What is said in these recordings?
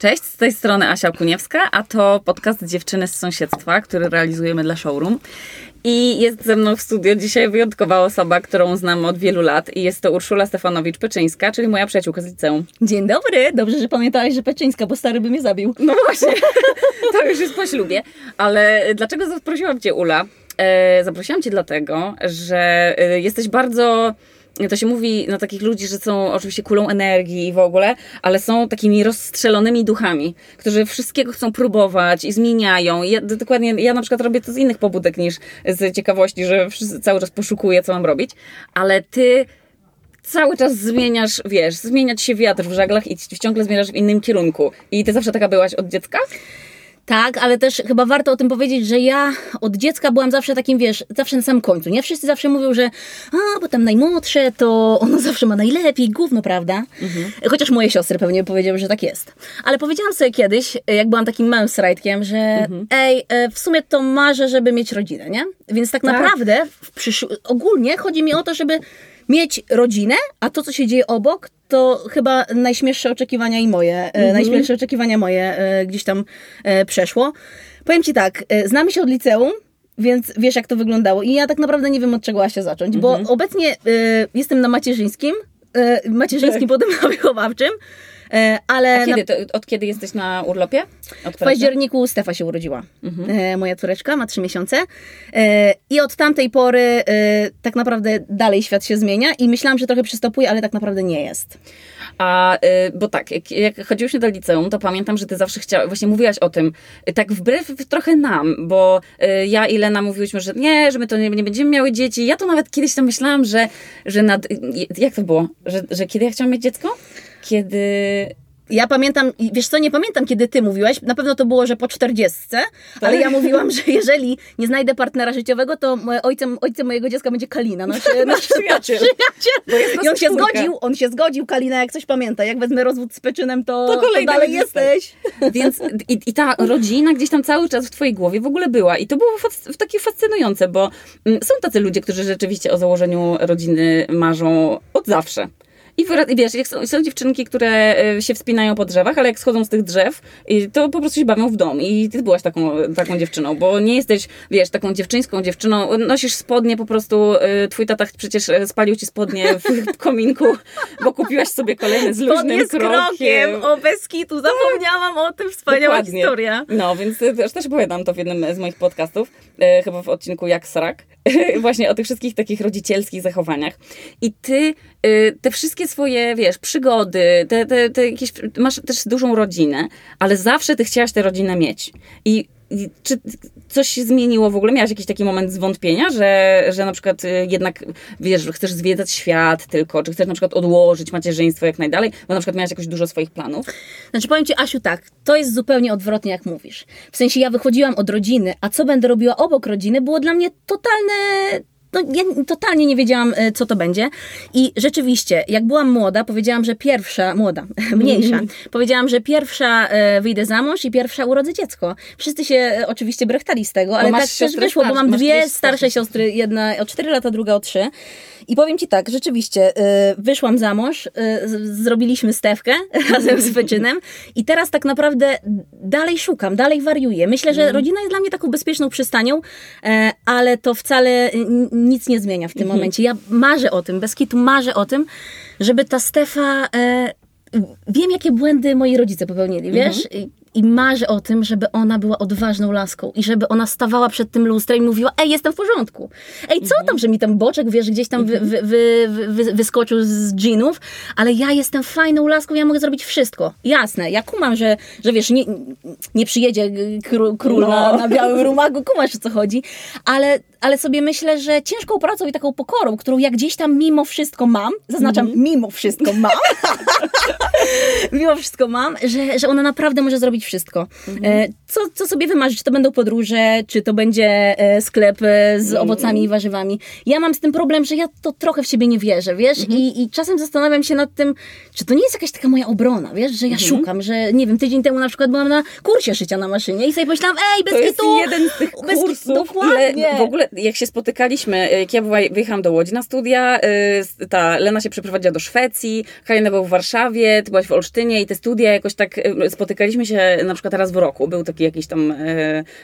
Cześć, z tej strony Asia Kuniewska, a to podcast Dziewczyny z sąsiedztwa, który realizujemy dla showroom. I jest ze mną w studio dzisiaj wyjątkowa osoba, którą znam od wielu lat i jest to Urszula Stefanowicz-Peczyńska, czyli moja przyjaciółka z liceum. Dzień dobry, dobrze, że pamiętałaś, że Peczyńska, bo stary by mnie zabił. No właśnie, to już jest po ślubie. Ale dlaczego zaprosiłam Cię, Ula? E, zaprosiłam Cię dlatego, że e, jesteś bardzo to się mówi na takich ludzi, że są oczywiście kulą energii i w ogóle, ale są takimi rozstrzelonymi duchami, którzy wszystkiego chcą próbować i zmieniają. Ja, dokładnie, ja na przykład robię to z innych pobudek niż z ciekawości, że cały czas poszukuję, co mam robić, ale ty cały czas zmieniasz, wiesz, zmieniać się wiatr w żaglach i ciągle zmierzasz w innym kierunku. I ty zawsze taka byłaś od dziecka? Tak, ale też chyba warto o tym powiedzieć, że ja od dziecka byłam zawsze takim, wiesz, zawsze na samym końcu. Nie wszyscy zawsze mówią, że a, bo tam najmłodsze, to ono zawsze ma najlepiej, gówno, prawda? Mhm. Chociaż moje siostry pewnie powiedziały, że tak jest. Ale powiedziałam sobie kiedyś, jak byłam takim małym srajtkiem, że mhm. ej, e, w sumie to marzę, żeby mieć rodzinę, nie? Więc tak, tak. naprawdę przysz... ogólnie chodzi mi o to, żeby mieć rodzinę, a to, co się dzieje obok, to chyba najśmielsze oczekiwania i moje, e, mhm. najśmielsze oczekiwania moje e, gdzieś tam e, przeszło. Powiem Ci tak, znamy się od liceum, więc wiesz, jak to wyglądało. I ja tak naprawdę nie wiem, od czego się zacząć, mhm. bo obecnie jestem na macierzyńskim, macierzyńskim, tak. potem na wychowawczym. E, ale kiedy, na... od kiedy jesteś na urlopie? Od w październiku Stefa się urodziła. Mhm. E, moja córeczka ma trzy miesiące. E, I od tamtej pory tak naprawdę dalej świat się zmienia i myślałam, że trochę przystopuje, ale tak naprawdę nie jest. A, bo tak, jak, jak chodziłyśmy do liceum, to pamiętam, że ty zawsze chciałaś, właśnie mówiłaś o tym, tak wbrew trochę nam, bo ja i Lena mówiłyśmy, że nie, że my to nie, nie będziemy miały dzieci. Ja to nawet kiedyś to myślałam, że, że nad, jak to było? Że, że kiedy ja chciałam mieć dziecko? Kiedy ja pamiętam, wiesz co, nie pamiętam, kiedy ty mówiłaś, na pewno to było, że po czterdziestce, tak? ale ja mówiłam, że jeżeli nie znajdę partnera życiowego, to ojcem, ojcem mojego dziecka będzie Kalina, nasz, nasz przyjaciel. przyjaciel. I on się zgodził, on się zgodził, Kalina, jak coś pamięta, jak wezmę rozwód z Peczynem, to, to, to dalej jesteś. Więc i, i, ta rodzina gdzieś tam cały czas w twojej głowie w ogóle była i to było fac- takie fascynujące, bo mm, są tacy ludzie, którzy rzeczywiście o założeniu rodziny marzą od zawsze. I wiesz, jak są, są, dziewczynki, które e, się wspinają po drzewach, ale jak schodzą z tych drzew, to po prostu się bawią w dom. I ty byłaś taką, taką dziewczyną, bo nie jesteś, wiesz, taką dziewczyńską dziewczyną. Nosisz spodnie po prostu, e, twój tata przecież e, spalił ci spodnie w kominku, bo kupiłaś sobie kolejne z luźnym z krokiem. O, bez kitu, zapomniałam o tym, wspaniała Dokładnie. historia. No, więc też, też opowiadam to w jednym z moich podcastów, chyba w odcinku Jak Srak, właśnie o tych wszystkich takich rodzicielskich zachowaniach. I ty te wszystkie swoje, wiesz, przygody, te, te, te jakieś, masz też dużą rodzinę, ale zawsze ty chciałaś tę rodzinę mieć. I czy coś się zmieniło w ogóle? Miałaś jakiś taki moment zwątpienia, że, że na przykład y, jednak, wiesz, że chcesz zwiedzać świat tylko, czy chcesz na przykład odłożyć macierzyństwo jak najdalej, bo na przykład miałaś jakoś dużo swoich planów? Znaczy powiem Ci, Asiu, tak, to jest zupełnie odwrotnie jak mówisz. W sensie ja wychodziłam od rodziny, a co będę robiła obok rodziny było dla mnie totalne no, ja totalnie nie wiedziałam, e, co to będzie. I rzeczywiście, jak byłam młoda, powiedziałam, że pierwsza, młoda, mniejsza, mm. powiedziałam, że pierwsza e, wyjdę za mąż i pierwsza urodzę dziecko. Wszyscy się e, oczywiście brechtali z tego, ale tak też wyszło, bo mam dwie starsze siostry, jedna o 4 lata, druga o 3. I powiem Ci tak, rzeczywiście, wyszłam za mąż, zrobiliśmy stewkę razem z Wyczynem i teraz tak naprawdę dalej szukam, dalej wariuję. Myślę, że mm. rodzina jest dla mnie taką bezpieczną przystanią, ale to wcale nic nie zmienia w tym mhm. momencie. Ja marzę o tym, bez kitu marzę o tym, żeby ta Stefa... E, wiem, jakie błędy moi rodzice popełnili, wiesz? Mhm i marzę o tym, żeby ona była odważną laską i żeby ona stawała przed tym lustrem i mówiła, ej, jestem w porządku. Ej, co tam, mhm. że mi ten boczek, wiesz, gdzieś tam wy, mhm. wy, wy, wyskoczył z dżinów, ale ja jestem fajną laską, ja mogę zrobić wszystko. Jasne, ja kumam, że, że wiesz, nie, nie przyjedzie król, król no. na, na białym rumagu, kumasz o co chodzi, ale, ale sobie myślę, że ciężką pracą i taką pokorą, którą ja gdzieś tam mimo wszystko mam, zaznaczam, mm -hmm. mimo wszystko mam, mimo wszystko mam, że, że ona naprawdę może zrobić robić wszystko. E, co, co sobie wymarzyć, czy to będą podróże, czy to będzie e, sklep e, z owocami i warzywami. Ja mam z tym problem, że ja to trochę w siebie nie wierzę, wiesz? I, I czasem zastanawiam się nad tym, czy to nie jest jakaś taka moja obrona, wiesz? Że ja szukam, że nie wiem, tydzień temu na przykład byłam na kursie szycia na maszynie i sobie pomyślałam, ej, bez To jest kitu! jeden z tych bez, kursów, Dokładnie. ile w ogóle, jak się spotykaliśmy, jak ja wyjechałam do Łodzi na studia, y, ta Lena się przeprowadziła do Szwecji, Karina była w Warszawie, ty byłaś w Olsztynie i te studia jakoś tak, y, spotykaliśmy się na przykład raz w roku, był taki jakiś tam...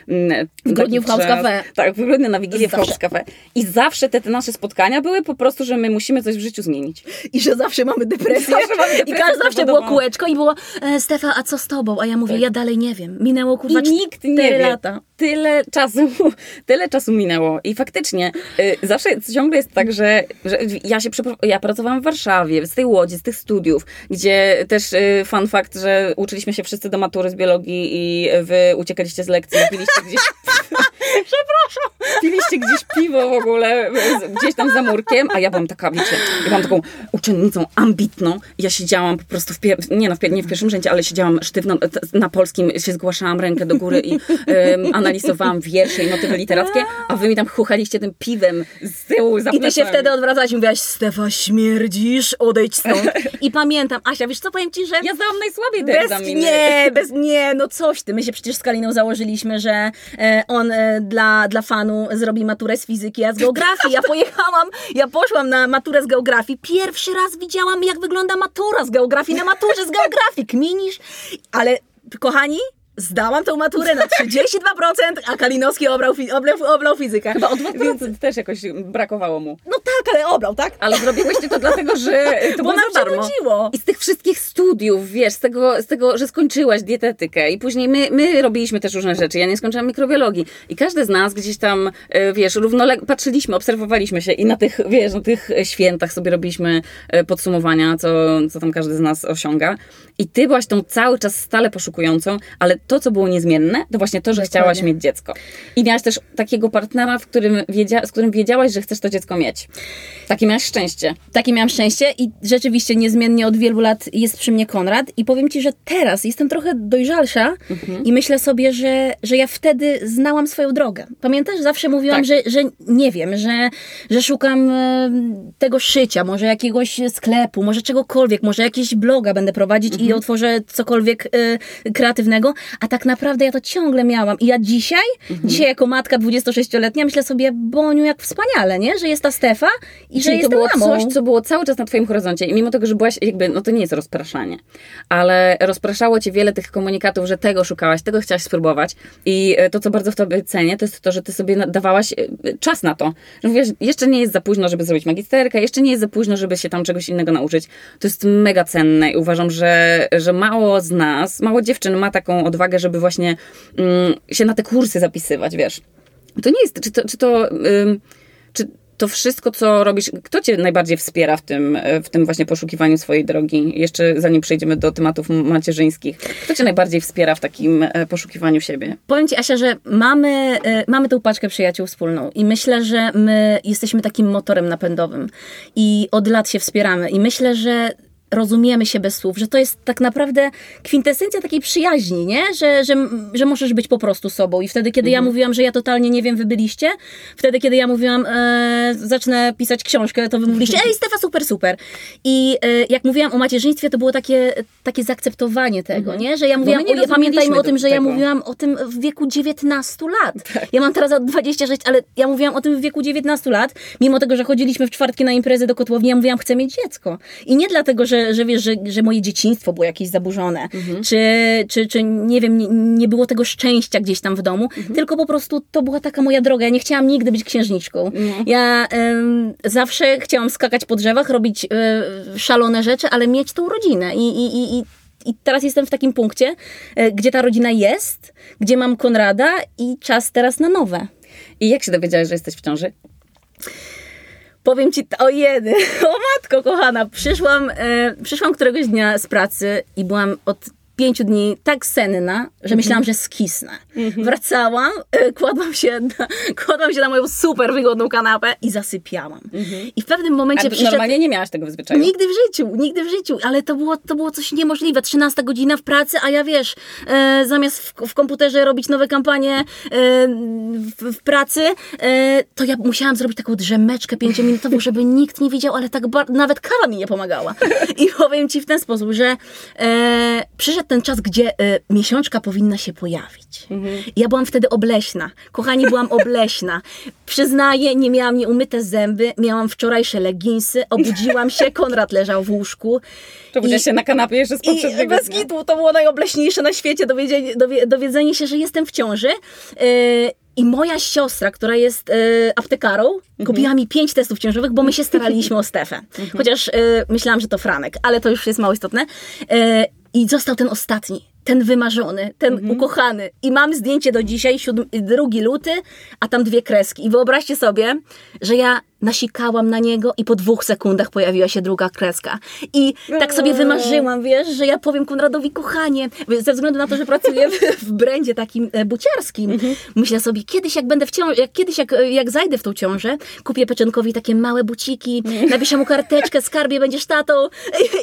mm, W grudniu w House. Cafe. Tak, w grudniu na Wigilię w Zawsze. House Cafe. I zawsze te, te nasze spotkania były po prostu, że my musimy coś w życiu zmienić. I że zawsze mamy depresję. Zawsze mamy I depresję każdy zawsze było kółeczko i było e, Stefa, a co z tobą? A ja mówię, ja dalej nie wiem. Minęło kurwa I nikt nie cztery wie. Tyle czasu, tyle czasu minęło. I faktycznie y, zawsze ciągle jest tak, że, że ja się ja pracowałam w Warszawie, z tej Łodzi, z tych studiów, gdzie też y, fun fact, że uczyliśmy się wszyscy do matury z biologii i wy uciekaliście z lekcji, piliście gdzieś... Przepraszam. Piliście gdzieś piwo w ogóle, gdzieś tam za murkiem, a ja byłam taka, wiecie, ja byłam taką uczennicą ambitną. Ja siedziałam po prostu, w pier- nie, no, w pier- nie w pierwszym rzędzie, ale siedziałam sztywno na polskim, się zgłaszałam rękę do góry i em, analizowałam wiersze i motywy literackie, a wy mi tam chuchaliście tym piwem z tyłu za I ty się wtedy odwracałaś i mówiłaś, Stefa, śmierdzisz, odejdź stąd. I pamiętam, Asia, wiesz co, powiem ci, że... Ja zdałam najsłabiej te Bez, egzaminy. nie, bez, nie, no coś ty. My się przecież z Kaliną założyliśmy, że e, on e, dla, dla fanu zrobi maturę z fizyki, a z geografii. Ja pojechałam, ja poszłam na maturę z geografii. Pierwszy raz widziałam, jak wygląda matura z geografii, na maturze z geografii. Kminisz? Ale, kochani, zdałam tą maturę na 32%, a Kalinowski obrał, fi- oblał, oblał fizykę. Chyba o 2% też jakoś brakowało mu. No tak, ale obrał, tak? Ale zrobiłyście to dlatego, że to Bo było nam za się darmo. I z tych wszystkich studiów, wiesz, z tego, z tego że skończyłaś dietetykę i później my, my robiliśmy też różne rzeczy. Ja nie skończyłam mikrobiologii. I każdy z nas gdzieś tam, e, wiesz, równolegle patrzyliśmy, obserwowaliśmy się i na tych, wiesz, na tych świętach sobie robiliśmy e, podsumowania, co, co tam każdy z nas osiąga. I ty byłaś tą cały czas stale poszukującą, ale to, co było niezmienne, to właśnie to, że Dokładnie. chciałaś mieć dziecko. I miałaś też takiego partnera, w którym wiedzia- z którym wiedziałaś, że chcesz to dziecko mieć. Takie miałaś szczęście. Takie miałam szczęście i rzeczywiście niezmiennie od wielu lat jest przy mnie Konrad i powiem Ci, że teraz jestem trochę dojrzalsza i myślę sobie, że, że ja wtedy znałam swoją drogę. Pamiętasz? Zawsze mówiłam, Tak. że, że nie wiem, że, że szukam tego szycia, może jakiegoś sklepu, może czegokolwiek, może jakieś bloga będę prowadzić i otworzę cokolwiek e, kreatywnego, a tak naprawdę ja to ciągle miałam i ja dzisiaj, dzisiaj jako matka 26-letnia myślę sobie, Boniu, jak wspaniale, nie? Że jest ta Stefa i że Czyli to było mamą. coś, co było cały czas na twoim horyzoncie i mimo tego, że byłaś jakby, no to nie jest rozpraszanie, ale rozpraszało cię wiele tych komunikatów, że tego szukałaś, tego chciałaś spróbować i e, to, co bardzo w tobie cenię, to jest to, że ty sobie dawałaś e, czas na to. Że mówisz, jeszcze nie jest za późno, żeby zrobić magisterkę, jeszcze nie jest za późno, żeby się tam czegoś innego nauczyć. To jest mega cenne i uważam, że, że mało z nas, mało dziewczyn ma taką odwagę, żeby właśnie mm, się na te kursy zapisywać, wiesz. To nie jest, czy to, czy to, czy to wszystko, co robisz, kto cię najbardziej wspiera w tym, w tym właśnie poszukiwaniu swojej drogi? Jeszcze zanim przejdziemy do tematów macierzyńskich, kto cię najbardziej wspiera w takim e, poszukiwaniu siebie? Powiem Ci, Asia, że mamy, e, mamy tą paczkę przyjaciół wspólną i myślę, że my jesteśmy takim motorem napędowym i od lat się wspieramy i myślę, że rozumiemy się bez słów, że to jest tak naprawdę kwintesencja takiej przyjaźni, nie? Że, że, że możesz być po prostu sobą i wtedy, kiedy ja mówiłam, że ja totalnie nie wiem, wy byliście, wtedy, kiedy ja mówiłam, e, zacznę pisać książkę, to wy mówiliście, ej Stefa, super, super. I e, jak mówiłam o macierzyństwie, to było takie, takie zaakceptowanie tego, nie? Że ja mówiłam, nie o, ja pamiętajmy o tym, że ja tego. mówiłam o tym w wieku 19 lat. Tak. Ja mam teraz lat 26, ale ja mówiłam o tym w wieku 19 lat, mimo tego, że chodziliśmy w czwartki na imprezę do kotłowni, ja mówiłam, chcę mieć dziecko. I nie dlatego, że, że wiesz, że, że moje dzieciństwo było jakieś zaburzone, Mhm. czy, czy, czy nie wiem, nie, nie było tego szczęścia gdzieś tam w domu, Mhm. tylko po prostu to była taka moja droga. Ja nie chciałam nigdy być księżniczką. Ja em, zawsze chciałam skakać po drzewach, robić e, szalone rzeczy, ale mieć tą rodzinę. I, i, i, i i teraz jestem w takim punkcie, e, gdzie ta rodzina jest, gdzie mam Konrada i czas teraz na nowe. I jak się dowiedziałeś, że jesteś w ciąży? Powiem ci, o jedy, o matko kochana, przyszłam, e, przyszłam któregoś dnia z pracy i byłam od pięciu dni tak senna, że myślałam, że skisnę. Wracałam, e, kładłam się, na, kładłam się na moją super wygodną kanapę i zasypiałam. I w pewnym momencie A przyszedł... normalnie nie miałaś tego zwyczaju? Nigdy w życiu, nigdy w życiu, ale to było, to było coś niemożliwe. 13 godzina w pracy, a ja wiesz, e, zamiast w, w komputerze robić nowe kampanie e, w, w pracy, e, to ja musiałam zrobić taką drzemeczkę pięciominutową, żeby nikt nie widział, ale tak bar- nawet kawa mi nie pomagała. I powiem ci w ten sposób, że e, przyszedł ten czas, gdzie e, miesiączka powinna się pojawić. Ja byłam wtedy obleśna. Kochani, byłam obleśna. Przyznaję, nie miałam nieumyte zęby, miałam wczorajsze leginsy, obudziłam się, Konrad leżał w łóżku. To budzisz I- się na kanapie jeszcze z i poprzedniego bez dnia. kitu to było najobleśniejsze na świecie dowiedzenie, dowie, dowiedzenie się, że jestem w ciąży. Yy, I moja siostra, która jest yy, aptekarą, kupiła mi pięć testów ciążowych, bo my się staraliśmy o Stefę. Chociaż yy, myślałam, że to Franek, ale to już jest mało istotne. Yy, I został ten ostatni, ten wymarzony, ten ukochany. I mam zdjęcie do dzisiaj, 7, 2 luty, a tam dwie kreski. I wyobraźcie sobie, że ja nasikałam na niego i po dwóch sekundach pojawiła się druga kreska. I tak sobie wymarzyłam, wiesz, że ja powiem Konradowi kochanie, ze względu na to, że pracuję w, w brandzie takim e, buciarskim. Myślę sobie, kiedyś jak będę w ciąży, jak, kiedyś jak, e, jak zajdę w tą ciążę, kupię Peczynkowi takie małe buciki, napiszę mu karteczkę, skarbie, będziesz tatą.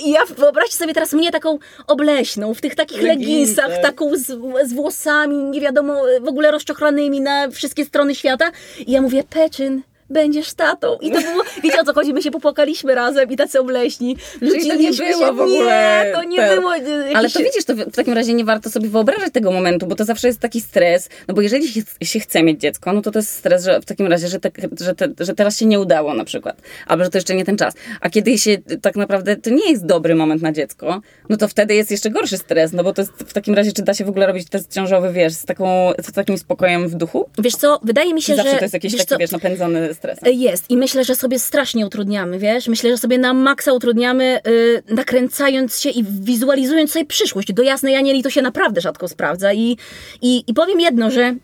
I ja wyobraźcie sobie teraz mnie taką obleśną, w tych takich Leginsach. leginsach, taką z, z włosami, nie wiadomo, w ogóle rozczochranymi na wszystkie strony świata. I ja mówię, Peczyn, będziesz tatą. I to było, wiecie o co chodzi, my się popłakaliśmy razem i tacy obleśni. Czyli to nie było się, w ogóle. Nie, to nie ten- było. e, Ale jakiś- to widzisz, to w takim razie nie warto sobie wyobrażać tego momentu, bo to zawsze jest taki stres. No bo jeżeli się, się chce mieć dziecko, no to to jest stres, że w takim razie, że, te, że, te, że teraz się nie udało na przykład. Albo że to jeszcze nie ten czas. A kiedy się tak naprawdę to nie jest dobry moment na dziecko, no to wtedy jest jeszcze gorszy stres. No bo to jest w takim razie, czy da się w ogóle robić test ciążowy, wiesz, z, taką, z takim spokojem w duchu? Wiesz co, wydaje mi się, zawsze że... to jest jakiś taki, co, wiesz, napędzony stres? E, Jest i myślę, że sobie strasznie utrudniamy, wiesz? Myślę, że sobie na maksa utrudniamy, y, nakręcając się i wizualizując sobie przyszłość. Do jasnej Anieli to się naprawdę rzadko sprawdza i, i, i powiem jedno, że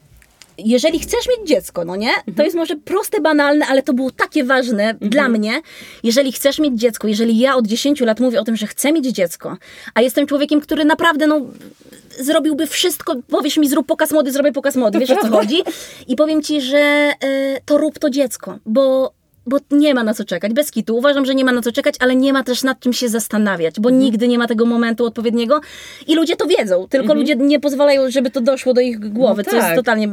jeżeli chcesz mieć dziecko, no nie? To jest może proste, banalne, ale to było takie ważne dla mnie. Jeżeli chcesz mieć dziecko, jeżeli ja od 10 lat mówię o tym, że chcę mieć dziecko, a jestem człowiekiem, który naprawdę, no, zrobiłby wszystko, powiesz mi zrób pokaz mody, zrobię pokaz mody, wiesz o co chodzi? I powiem ci, że e, to rób to dziecko, bo bo nie ma na co czekać, bez kitu. Uważam, że nie ma na co czekać, ale nie ma też nad czym się zastanawiać, bo nigdy nie ma tego momentu odpowiedniego i ludzie to wiedzą, tylko ludzie nie pozwalają, żeby to doszło do ich głowy, No co jest tak. totalnie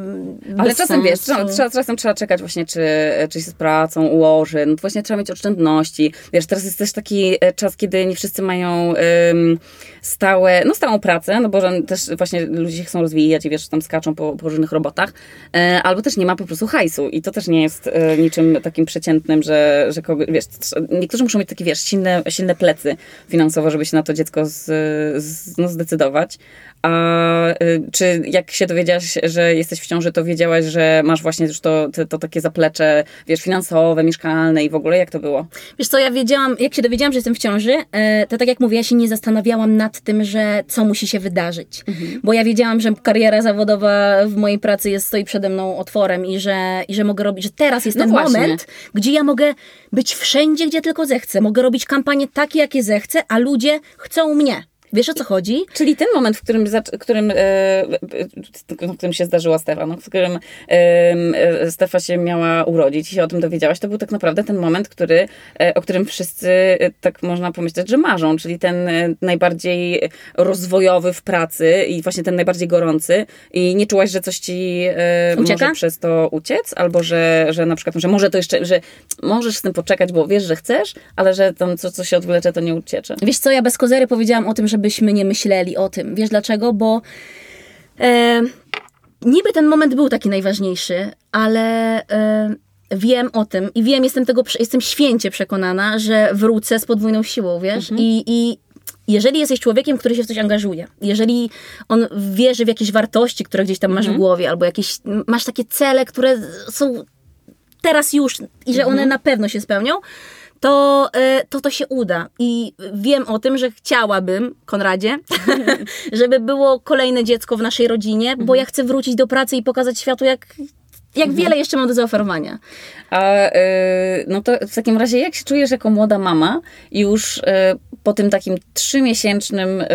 Ale czasem wiesz, sensu. trzeba, trzeba, czasem trzeba czekać właśnie, czy, czy się z pracą ułoży. No to właśnie trzeba mieć oszczędności. Wiesz, teraz jest też taki e, czas, kiedy nie wszyscy mają stałe, no stałą pracę, no bo też właśnie ludzie się chcą rozwijać i wiesz, tam skaczą po, po różnych robotach. E, albo też nie ma po prostu hajsu i to też nie jest e, niczym takim przeciętnym, że, że kogo, wiesz, niektórzy muszą mieć takie, wiesz, silne, silne plecy finansowo, żeby się na to dziecko z, z, no, zdecydować. A y, czy jak się dowiedziałaś, że jesteś w ciąży, to wiedziałaś, że masz właśnie już to, to, to takie zaplecze, wiesz, finansowe, mieszkalne i w ogóle jak to było? Wiesz co, ja wiedziałam, jak się dowiedziałam, że jestem w ciąży, e, to tak jak mówię, ja się nie zastanawiałam nad tym, że co musi się wydarzyć. Mhm. Bo ja wiedziałam, że kariera zawodowa w mojej pracy jest, stoi przede mną otworem i że, i że mogę robić, że teraz jest No ten właśnie. moment, gdzie ja mogę być wszędzie, gdzie tylko zechcę. Mogę robić kampanie takie, jakie zechcę, a ludzie chcą mnie. Wiesz o co chodzi? Czyli ten moment, w którym, którym, e, e, w którym się zdarzyła Stefa, no, w którym e, e, Stefa się miała urodzić i się o tym dowiedziałaś, to był tak naprawdę ten moment, który, e, o którym wszyscy, e, tak można pomyśleć, że marzą, czyli ten e, najbardziej rozwojowy w pracy i właśnie ten najbardziej gorący i nie czułaś, że coś ci e, Ucieka? może przez to uciec, albo że, że na przykład, że może to jeszcze, że możesz z tym poczekać, bo wiesz, że chcesz, ale że tam co, co się odwlecze, to nie uciecze. Wiesz co, ja bez kozery powiedziałam o tym, żebyśmy nie myśleli o tym. Wiesz dlaczego? Bo e, niby ten moment był taki najważniejszy, ale e, wiem o tym i wiem, jestem tego, jestem święcie przekonana, że wrócę z podwójną siłą, wiesz? I, I jeżeli jesteś człowiekiem, który się w coś angażuje, jeżeli on wierzy w jakieś wartości, które gdzieś tam masz w głowie, albo jakieś, masz takie cele, które są teraz już i że one na pewno się spełnią, to, e, to to się uda. I wiem o tym, że chciałabym, Konradzie, żeby było kolejne dziecko w naszej rodzinie, bo ja chcę wrócić do pracy i pokazać światu, jak jak wiele jeszcze mam do zaoferowania. A y, no to w takim razie, jak się czujesz jako młoda mama już y, po tym takim trzymiesięcznym, y,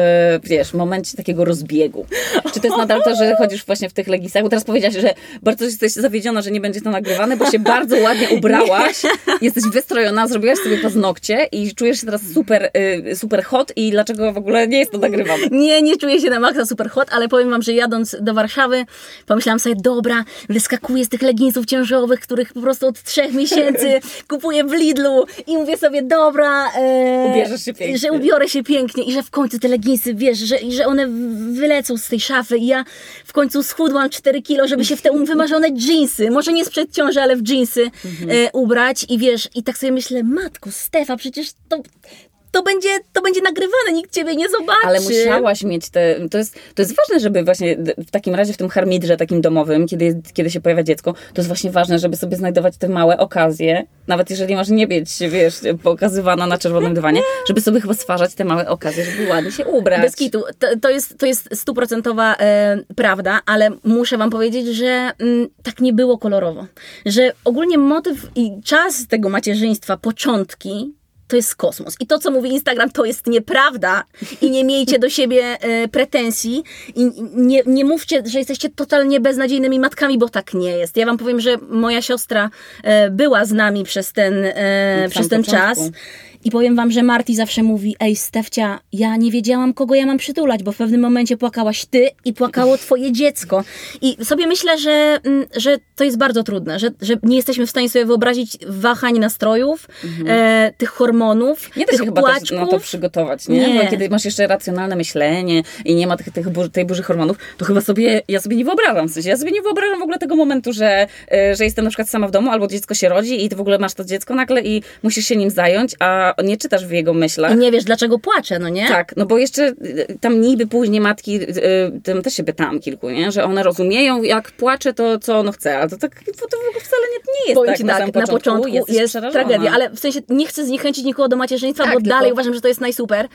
wiesz, momencie takiego rozbiegu? Czy to jest nadal to, że chodzisz właśnie w tych legisach? Bo teraz powiedziałaś, że bardzo jesteś zawiedziona, że nie będzie to nagrywane, bo się bardzo ładnie ubrałaś, jesteś wystrojona, zrobiłaś sobie paznokcie i czujesz się teraz super, y, super hot i dlaczego w ogóle nie jest to nagrywane? Nie, nie czuję się na maksa super hot, ale powiem wam, że jadąc do Warszawy, pomyślałam sobie, dobra, wyskakuję z tych leginsów ciężowych, których po prostu od trzech miesięcy kupuję w Lidlu i mówię sobie, dobra, e, że ubiorę się pięknie. I że w końcu te leginsy, wiesz, że, że one wylecą z tej szafy. I ja w końcu schudłam 4 kilo, żeby się w te wymarzone dżinsy, może nie sprzed ciąży, ale w dżinsy e, ubrać. I wiesz, i tak sobie myślę, matko, Stefa, przecież to... To będzie, to będzie nagrywane, nikt ciebie nie zobaczy. Ale musiałaś mieć te. To jest, to jest ważne, żeby właśnie w takim razie w tym harmidrze takim domowym, kiedy, kiedy się pojawia dziecko, to jest właśnie ważne, żeby sobie znajdować te małe okazje, nawet jeżeli masz nie być, wiesz, pokazywana na czerwonym dywanie, żeby sobie chyba stwarzać te małe okazje, żeby ładnie się ubrać. Bez kitu. To, to jest, to jest stuprocentowa e, prawda, ale muszę wam powiedzieć, że mm, tak nie było kolorowo. Że ogólnie motyw i czas tego macierzyństwa, początki, to jest kosmos. I to, co mówi Instagram, to jest nieprawda. I nie miejcie do siebie e, pretensji. I nie, nie mówcie, że jesteście totalnie beznadziejnymi matkami, bo tak nie jest. Ja wam powiem, że moja siostra e, była z nami przez ten, e, przez ten początku. czas. I powiem wam, że Marti zawsze mówi, ej Stefcia, ja nie wiedziałam, kogo ja mam przytulać, bo w pewnym momencie płakałaś ty i płakało twoje dziecko. I sobie myślę, że, mm, że to jest bardzo trudne, że, że nie jesteśmy w stanie sobie wyobrazić wahań nastrojów, e, tych hormonów, Mhm. Nie da tych chyba płaczków. też na to przygotować, nie? Nie. Bo kiedy masz jeszcze racjonalne myślenie i nie ma tych, tych burzy, tej burzy hormonów, to chyba sobie, ja sobie nie wyobrażam, w sensie, ja sobie nie wyobrażam w ogóle tego momentu, że, y, że jestem na przykład sama w domu, albo dziecko się rodzi i ty w ogóle masz to dziecko nagle i musisz się nim zająć, a nie czytasz w jego myślach. I nie wiesz, dlaczego płaczę, no nie? Tak, no bo jeszcze y, tam niby później matki, y, y, tam też się pytałam kilku, nie? że one rozumieją, jak płacze, to co ono chce, ale to tak to, to w ogóle wcale nie, nie jest Powiem tak na, tak, samym na początku. początku jest przerażona. tragedia, ale w sensie nie chcę zniechęcić nikogo do macierzyństwa, Tak, bo tylko- dalej uważam, że to jest najsuper,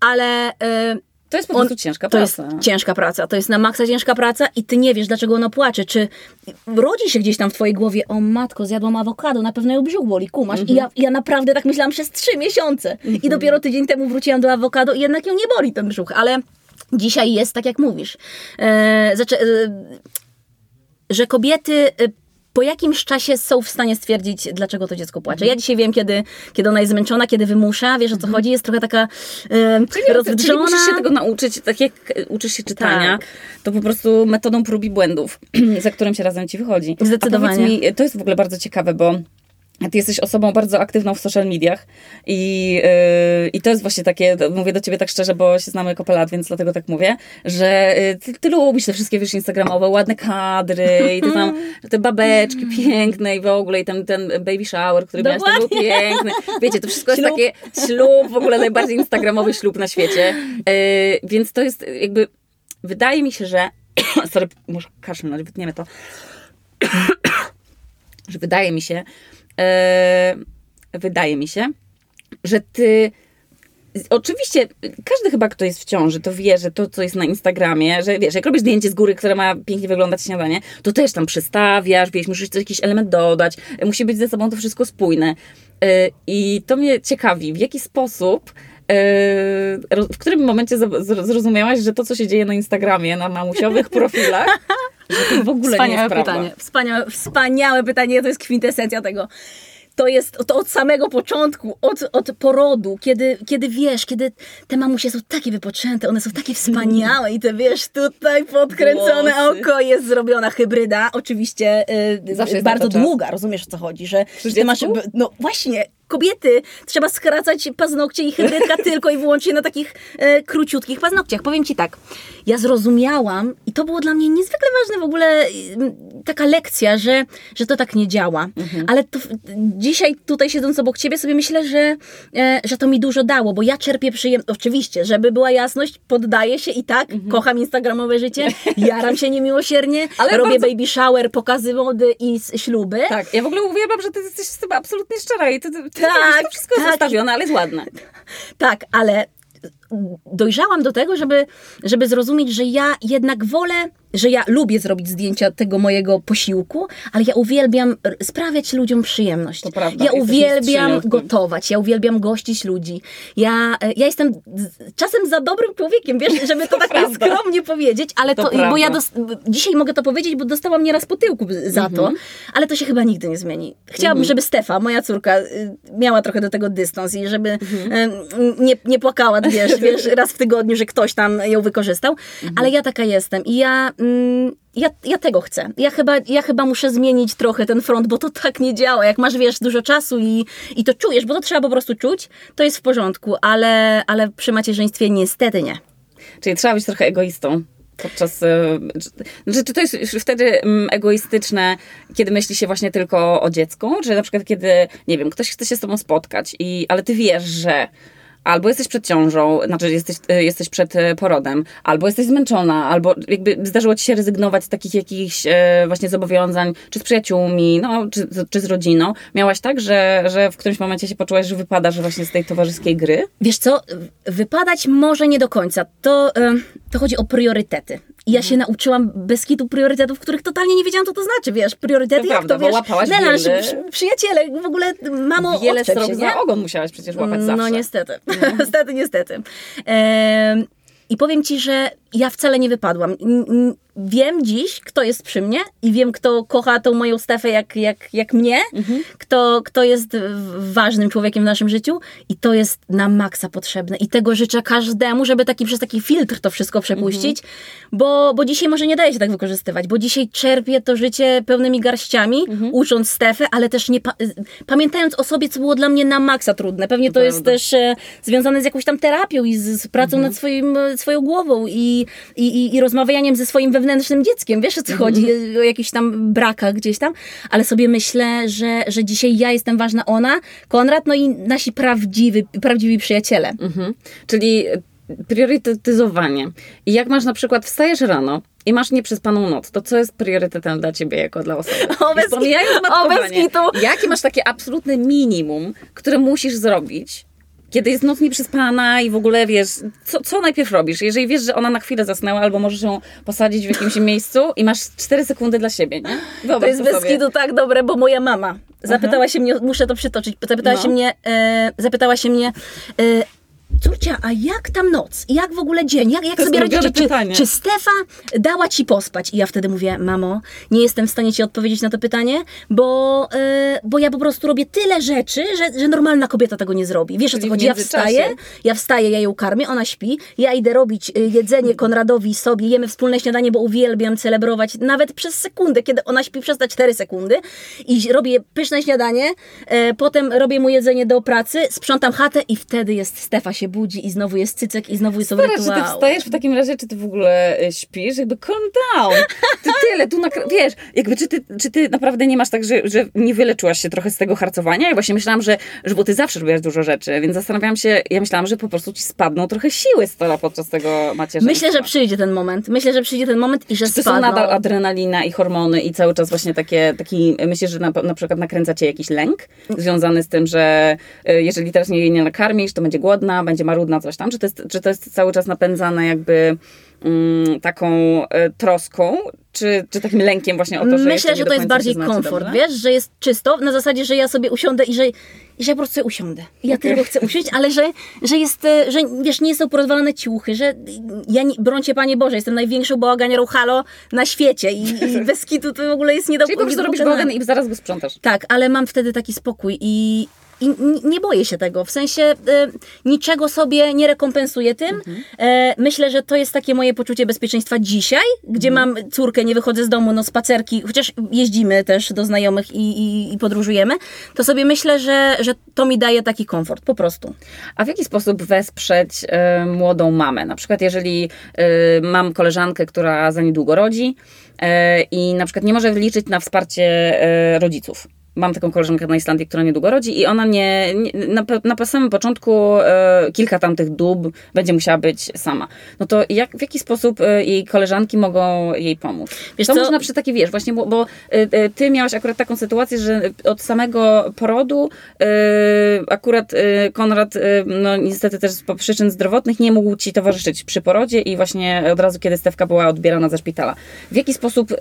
ale... y, To jest po prostu ciężka to praca. jest ciężka praca, to jest na maksa ciężka praca i ty nie wiesz, dlaczego ono płacze. Czy rodzi się gdzieś tam w twojej głowie, o matko, zjadłam awokado, na pewno ją brzuch boli, kumasz. I ja, ja naprawdę tak myślałam przez trzy miesiące. I dopiero tydzień temu wróciłam do awokado i jednak ją nie boli ten brzuch, ale dzisiaj jest tak, jak mówisz. E, zaczę, e, że kobiety e, po jakimś czasie są w stanie stwierdzić, dlaczego to dziecko płacze. Ja dzisiaj wiem, kiedy, kiedy ona jest zmęczona, kiedy wymusza, wiesz o co chodzi, jest trochę taka e, Czyli, czyli rozwydrzona. musisz się tego nauczyć, tak jak e, uczysz się czytania, Tak. to po prostu metodą prób i błędów, za którym się razem ci wychodzi. Zdecydowanie. Mi, to jest w ogóle bardzo ciekawe, bo ty jesteś osobą bardzo aktywną w social mediach i, yy, i to jest właśnie takie, mówię do ciebie tak szczerze, bo się znamy kopę lat, więc dlatego tak mówię, że yy, ty, ty lubisz te wszystkie, wiesz, instagramowe, ładne kadry i ty tam, te babeczki piękne i w ogóle i ten, ten baby shower, który miałeś, to był Dokładnie. piękny. Wiecie, to wszystko jest Ślub. takie ślub, w ogóle najbardziej instagramowy ślub na świecie. Yy, więc to jest jakby, wydaje mi się, że sorry, muszę kaszlnąć, wytniemy to że wydaje mi się, wydaje mi się, że ty. Oczywiście, każdy chyba, kto jest w ciąży, to wie, że to, co jest na Instagramie, że wiesz, jak robisz zdjęcie z góry, które ma pięknie wyglądać śniadanie, to też tam przystawiasz, wiesz, musisz coś, jakiś element dodać, musi być ze sobą to wszystko spójne. E, I to mnie ciekawi, w jaki sposób, e, w którym momencie zrozumiałaś, że to, co się dzieje na Instagramie, na mamusiowych profilach, że to w ogóle nie Wspaniałe jest prawda. pytanie. Wspaniałe, wspaniałe pytanie, to jest kwintesencja tego. To jest to od samego początku, od, od porodu, kiedy, kiedy wiesz, kiedy te mamusie są takie wypoczęte, one są takie wspaniałe i te wiesz, tutaj podkręcone Włosy. oko jest zrobiona hybryda, oczywiście y, Zawsze jest bardzo długa, rozumiesz o co chodzi, że, że ty masz, no właśnie, kobiety, trzeba skracać paznokcie i hybrydka tylko i wyłącznie na takich e, króciutkich paznokciach. Powiem ci tak, ja zrozumiałam i to było dla mnie niezwykle ważne w ogóle taka lekcja, że, że to tak nie działa. Ale to, dzisiaj tutaj siedząc obok ciebie sobie myślę, że, e, że to mi dużo dało, bo ja czerpię przyjemność. Oczywiście, żeby była jasność, poddaję się i tak, kocham instagramowe życie, jaram się niemiłosiernie, Ale robię bardzo- baby shower, pokazy mody i śluby. Tak, ja w ogóle uwielbiam, że ty jesteś z tym absolutnie szczera i ty, ty, ty Tak, wszystko jest tak. zostawione, ale jest ładne. Tak, ale dojrzałam do tego, żeby, żeby zrozumieć, że ja jednak wolę że ja lubię zrobić zdjęcia tego mojego posiłku, ale ja uwielbiam sprawiać ludziom przyjemność. To prawda, ja uwielbiam gotować, ja uwielbiam gościć ludzi. Ja, e, ja jestem czasem za dobrym człowiekiem, wiesz, żeby to, tak prawda. skromnie powiedzieć, ale To to, bo ja dos- dzisiaj mogę to powiedzieć, bo dostałam nieraz po tyłku za to, Mhm. ale to się chyba nigdy nie zmieni. Chciałabym, żeby Stefa, moja córka, y, miała trochę do tego dystans i żeby Mhm. nie, nie płakała, wiesz, wiesz, raz w tygodniu, że ktoś tam ją wykorzystał, Mhm. ale ja taka jestem i ja... mm, ja, ja tego chcę. Ja chyba, ja chyba muszę zmienić trochę ten front, bo to tak nie działa. Jak masz, wiesz, dużo czasu i, i to czujesz, bo to trzeba po prostu czuć, to jest w porządku, ale, ale przy macierzyństwie niestety nie. Czyli trzeba być trochę egoistą. Podczas, e, czy, czy to jest już wtedy mm, egoistyczne, kiedy myśli się właśnie tylko o dziecku? Czy na przykład kiedy, nie wiem, ktoś chce się z tobą spotkać, i, ale ty wiesz, że albo jesteś przed ciążą, znaczy jesteś, e, jesteś przed e, porodem, albo jesteś zmęczona, albo jakby zdarzyło ci się rezygnować z takich jakichś e, właśnie zobowiązań, czy z przyjaciółmi, no, czy, czy z rodziną. Miałaś tak, że, że w którymś momencie się poczułaś, że wypadasz właśnie z tej towarzyskiej gry? Wiesz co, wypadać może nie do końca. To, to chodzi o priorytety. I ja się nauczyłam bez kitu priorytetów, których totalnie nie wiedziałam, co to znaczy, wiesz, priorytety, To jak prawda, to, wiesz, łapałaś melanż, wiele- przy- przyjaciele, w ogóle, mamo, Wiele strok się, za ogon musiałaś przecież łapać zawsze. No niestety, niestety, niestety. Em, I powiem Ci, że ja wcale nie wypadłam. Wiem dziś, kto jest przy mnie i wiem, kto kocha tą moją Stefę jak, jak, jak mnie, kto, kto jest ważnym człowiekiem w naszym życiu i to jest na maksa potrzebne. I tego życzę każdemu, żeby taki przez taki filtr to wszystko przepuścić, bo, bo dzisiaj może nie daje się tak wykorzystywać, bo dzisiaj czerpię to życie pełnymi garściami, ucząc Stefę, ale też nie pa- pamiętając o sobie, co było dla mnie na maksa trudne. Pewnie to, To jest też e, związane z jakąś tam terapią i z, z pracą nad swoim, e, swoją głową i, i, i, i rozmawianiem ze swoim wewnętrznym dzieckiem. Wiesz o co chodzi? O jakichś tam brakach gdzieś tam. Ale sobie myślę, że, że dzisiaj ja jestem ważna, ona, Konrad, no i nasi prawdziwi, prawdziwi przyjaciele. Mhm. Czyli priorytetyzowanie. I jak masz na przykład, wstajesz rano i masz nieprzespaną noc, to co jest priorytetem dla ciebie jako dla osoby? O, bez I pomijając matkowanie, bez kitu. jakie masz takie absolutne minimum, które musisz zrobić, kiedy jest noc nieprzespana i w ogóle wiesz, co, co najpierw robisz? Jeżeli wiesz, że ona na chwilę zasnęła, albo możesz ją posadzić w jakimś miejscu i masz 4 sekundy dla siebie, nie? To Wyobraź jest bez kitu tak dobre, bo moja mama zapytała się mnie, muszę to przytoczyć, zapytała No. się mnie, e, zapytała się mnie, e, córcia, a jak tam noc? Jak w ogóle dzień? Jak, jak To sobie ulubione Czy, czy Stefa dała ci pospać? I ja wtedy mówię, mamo, nie jestem w stanie ci odpowiedzieć na to pytanie, bo, e, bo ja po prostu robię tyle rzeczy, że, że normalna kobieta tego nie zrobi. Wiesz o co chodzi? Ja wstaję, ja wstaję, ja ją karmię, ona śpi, ja idę robić y, jedzenie Konradowi sobie, jemy wspólne śniadanie, bo uwielbiam celebrować nawet przez sekundę, kiedy ona śpi przez te 4 sekundy i robię pyszne śniadanie, e, potem robię mu jedzenie do pracy, sprzątam chatę i wtedy jest Stefa się budzi i znowu jest cycek i znowu są Stara, czy ty wstajesz w takim razie, czy ty w ogóle e, śpisz? Jakby calm down. Ty tyle, tu nakra- wiesz, jakby czy ty, czy ty naprawdę nie masz tak, że, że nie wyleczyłaś się trochę z tego harcowania? Ja właśnie myślałam, że, że bo ty zawsze robiłaś dużo rzeczy, więc zastanawiałam się, ja myślałam, że po prostu ci spadną trochę siły z tola podczas tego macierzyństwa. Myślę, że przyjdzie ten moment. Myślę, że przyjdzie ten moment i że Czy to są spadną. nadal adrenalina i hormony i cały czas właśnie takie, taki, myślisz, że na, na przykład nakręca cię jakiś lęk związany z tym, że e, jeżeli teraz jej nie nakarmisz, to będzie głodna, będzie marudna, coś tam? Czy to jest, czy to jest cały czas napędzane jakby mm, taką e, troską, czy, czy takim lękiem właśnie o to, że Myślę, że to jest bardziej komfort, dobrze? wiesz, że jest czysto, na zasadzie, że ja sobie usiądę i że, i że ja po prostu usiądę. Ja tylko chcę usiąść, ale że, że jest, e, że wiesz, nie są porozwalane ciuchy, że ja, nie, brońcie Panie Boże, jestem największą bałaganiarą halo na świecie i, i bez kitu to w ogóle jest nie do Czyli po prostu robisz bałagan i zaraz go sprzątasz. Tak, ale mam wtedy taki spokój i, i nie boję się tego. W sensie e, niczego sobie nie rekompensuję tym. E, myślę, że to jest takie moje poczucie bezpieczeństwa dzisiaj, gdzie mam córkę, nie wychodzę z domu, no spacerki, chociaż jeździmy też do znajomych i, i, i podróżujemy, to sobie myślę, że, że to mi daje taki komfort, po prostu. A w jaki sposób wesprzeć e, młodą mamę? Na przykład, jeżeli e, mam koleżankę, która za niedługo rodzi e, i na przykład nie może liczyć na wsparcie rodziców. Mam taką koleżankę na Islandii, która niedługo rodzi i ona nie, nie na, na samym początku e, kilka tamtych dób będzie musiała być sama. No to jak, w jaki sposób e, jej koleżanki mogą jej pomóc? Wiesz to co? można przy taki, wiesz, właśnie, bo, bo e, e, ty miałaś akurat taką sytuację, że od samego porodu e, akurat Konrad, no niestety też z przyczyn zdrowotnych nie mógł ci towarzyszyć przy porodzie i właśnie od razu, kiedy Stefka była odbierana ze szpitala. W jaki sposób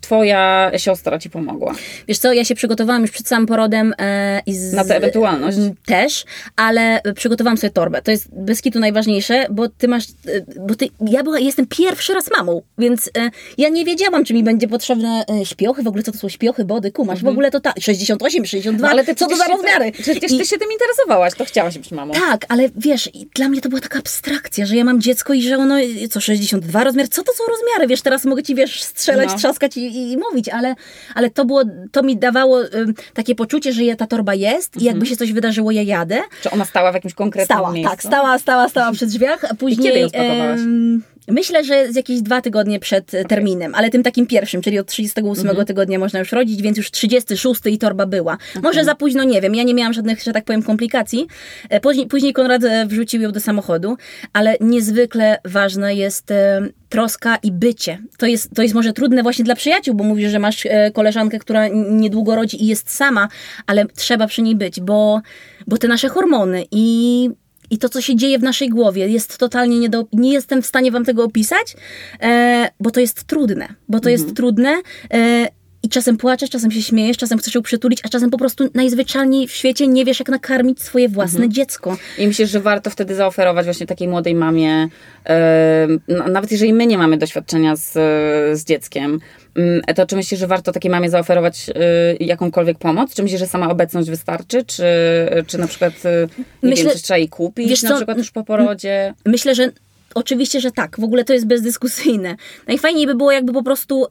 twoja siostra ci pomogła? Wiesz co, ja się przygotowałam już przed samym porodem e, i z, Na tę ewentualność? Też, ale przygotowałam sobie torbę. To jest bez kitu najważniejsze, bo ty masz, e, bo ty, ja była, jestem pierwszy raz mamą, więc e, ja nie wiedziałam, czy mi będzie potrzebne e, śpiochy, w ogóle co to są śpiochy, body, kumasz, mhm. w ogóle to ta, 68, 62, no, ale ty co to za rozmiary? Przecież ty I, się tym interesowałaś, to chciałaś być mamą. Tak, ale wiesz, dla mnie to była taka abstrakcja, że ja mam dziecko i że ono, co 62 rozmiar, co to są rozmiary? Wiesz, teraz mogę ci, wiesz, strzelać, no. trzaskać i, i, i mówić, ale, ale to było, to mi dawało takie poczucie, że ta torba jest i jakby mhm. się coś wydarzyło, ja jadę. Czy ona stała w jakimś konkretnym stała, miejscu? Tak, stała, stała, stała przy drzwiach. A później, I kiedy ją spakowałaś? Myślę, że z jakieś dwa tygodnie przed okay. terminem, ale tym takim pierwszym, czyli od 38 mm -hmm. tygodnia można już rodzić, więc już 36 i torba była. Okay. Może za późno, nie wiem, ja nie miałam żadnych, że tak powiem, komplikacji. E, później, później Konrad e, wrzucił ją do samochodu, ale niezwykle ważna jest e, troska i bycie. To jest, to jest może trudne właśnie dla przyjaciół, bo mówisz, że masz koleżankę, która niedługo rodzi i jest sama, ale trzeba przy niej być, bo, bo te nasze hormony i i to, co się dzieje w naszej głowie, jest totalnie nie do. Nie jestem w stanie Wam tego opisać, e, bo to jest trudne. Bo to mhm. jest trudne. E, i czasem płaczesz, czasem się śmiejesz, czasem chcesz ją przytulić, a czasem po prostu najzwyczajniej w świecie nie wiesz, jak nakarmić swoje własne mhm. dziecko. I myślisz, że warto wtedy zaoferować właśnie takiej młodej mamie, yy, nawet jeżeli my nie mamy doświadczenia z, z dzieckiem, to czy myślisz, że warto takiej mamie zaoferować yy, jakąkolwiek pomoc? Czy myślisz, że sama obecność wystarczy? Czy, czy na przykład, nie Myślę, wiem, coś trzeba jej kupić wiesz, na przykład już po porodzie? Myślę, że Oczywiście, że tak. W ogóle to jest bezdyskusyjne. Najfajniej by było jakby po prostu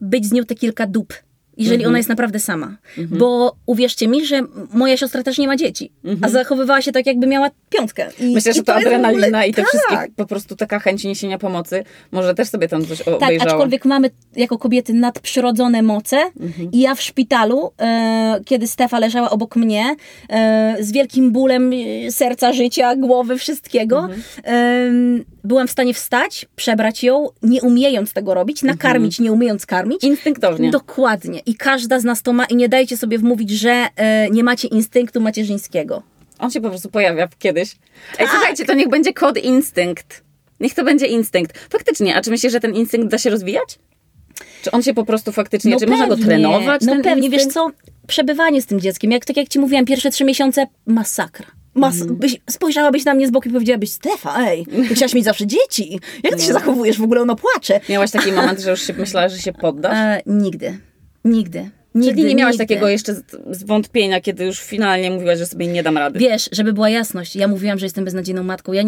być z nią te kilka dób jeżeli ona jest naprawdę sama. -hmm. Bo uwierzcie mi, że moja siostra też nie ma dzieci, a mhm. zachowywała się tak, jakby miała piątkę. I, Myślę, i że to, adrenalina ogóle... i te tak. wszystkie, po prostu taka chęć niesienia pomocy, może też sobie tam coś obejrzała. Tak, aczkolwiek mamy jako kobiety nadprzyrodzone moce mhm. i ja w szpitalu, e, kiedy Stefa leżała obok mnie, e, z wielkim bólem e, serca, życia, głowy, wszystkiego, mhm. e, byłam w stanie wstać, przebrać ją, nie umiejąc tego robić, nakarmić, nie umiejąc karmić. Instynktownie. Dokładnie i każda z nas to ma i nie dajcie sobie wmówić, że e, nie macie instynktu macierzyńskiego. On się po prostu pojawia kiedyś. Ej, tak. słuchajcie, to niech będzie kod instynkt. Niech to będzie instynkt. Faktycznie, a czy myślisz, że ten instynkt da się rozwijać? Czy on się po prostu faktycznie, no czy pewnie, można go trenować? No pewnie, instynkt? wiesz co, przebywanie z tym dzieckiem, jak tak jak ci mówiłam, pierwsze trzy miesiące masakra. Mas, mm. byś, spojrzałabyś na mnie z boku i powiedziałabyś, Stefa, ej, chciałaś mieć zawsze dzieci. Jak ty no. się zachowujesz? W ogóle ono płacze. Miałaś taki moment, że już się myślałaś, że się poddasz? E, nigdy. Nigdy. Nigdy, Czyli nie miałaś nigdy. takiego jeszcze zwątpienia, kiedy już finalnie mówiłaś, że sobie nie dam rady. Wiesz, żeby była jasność, ja mówiłam, że jestem beznadziejną matką. Ja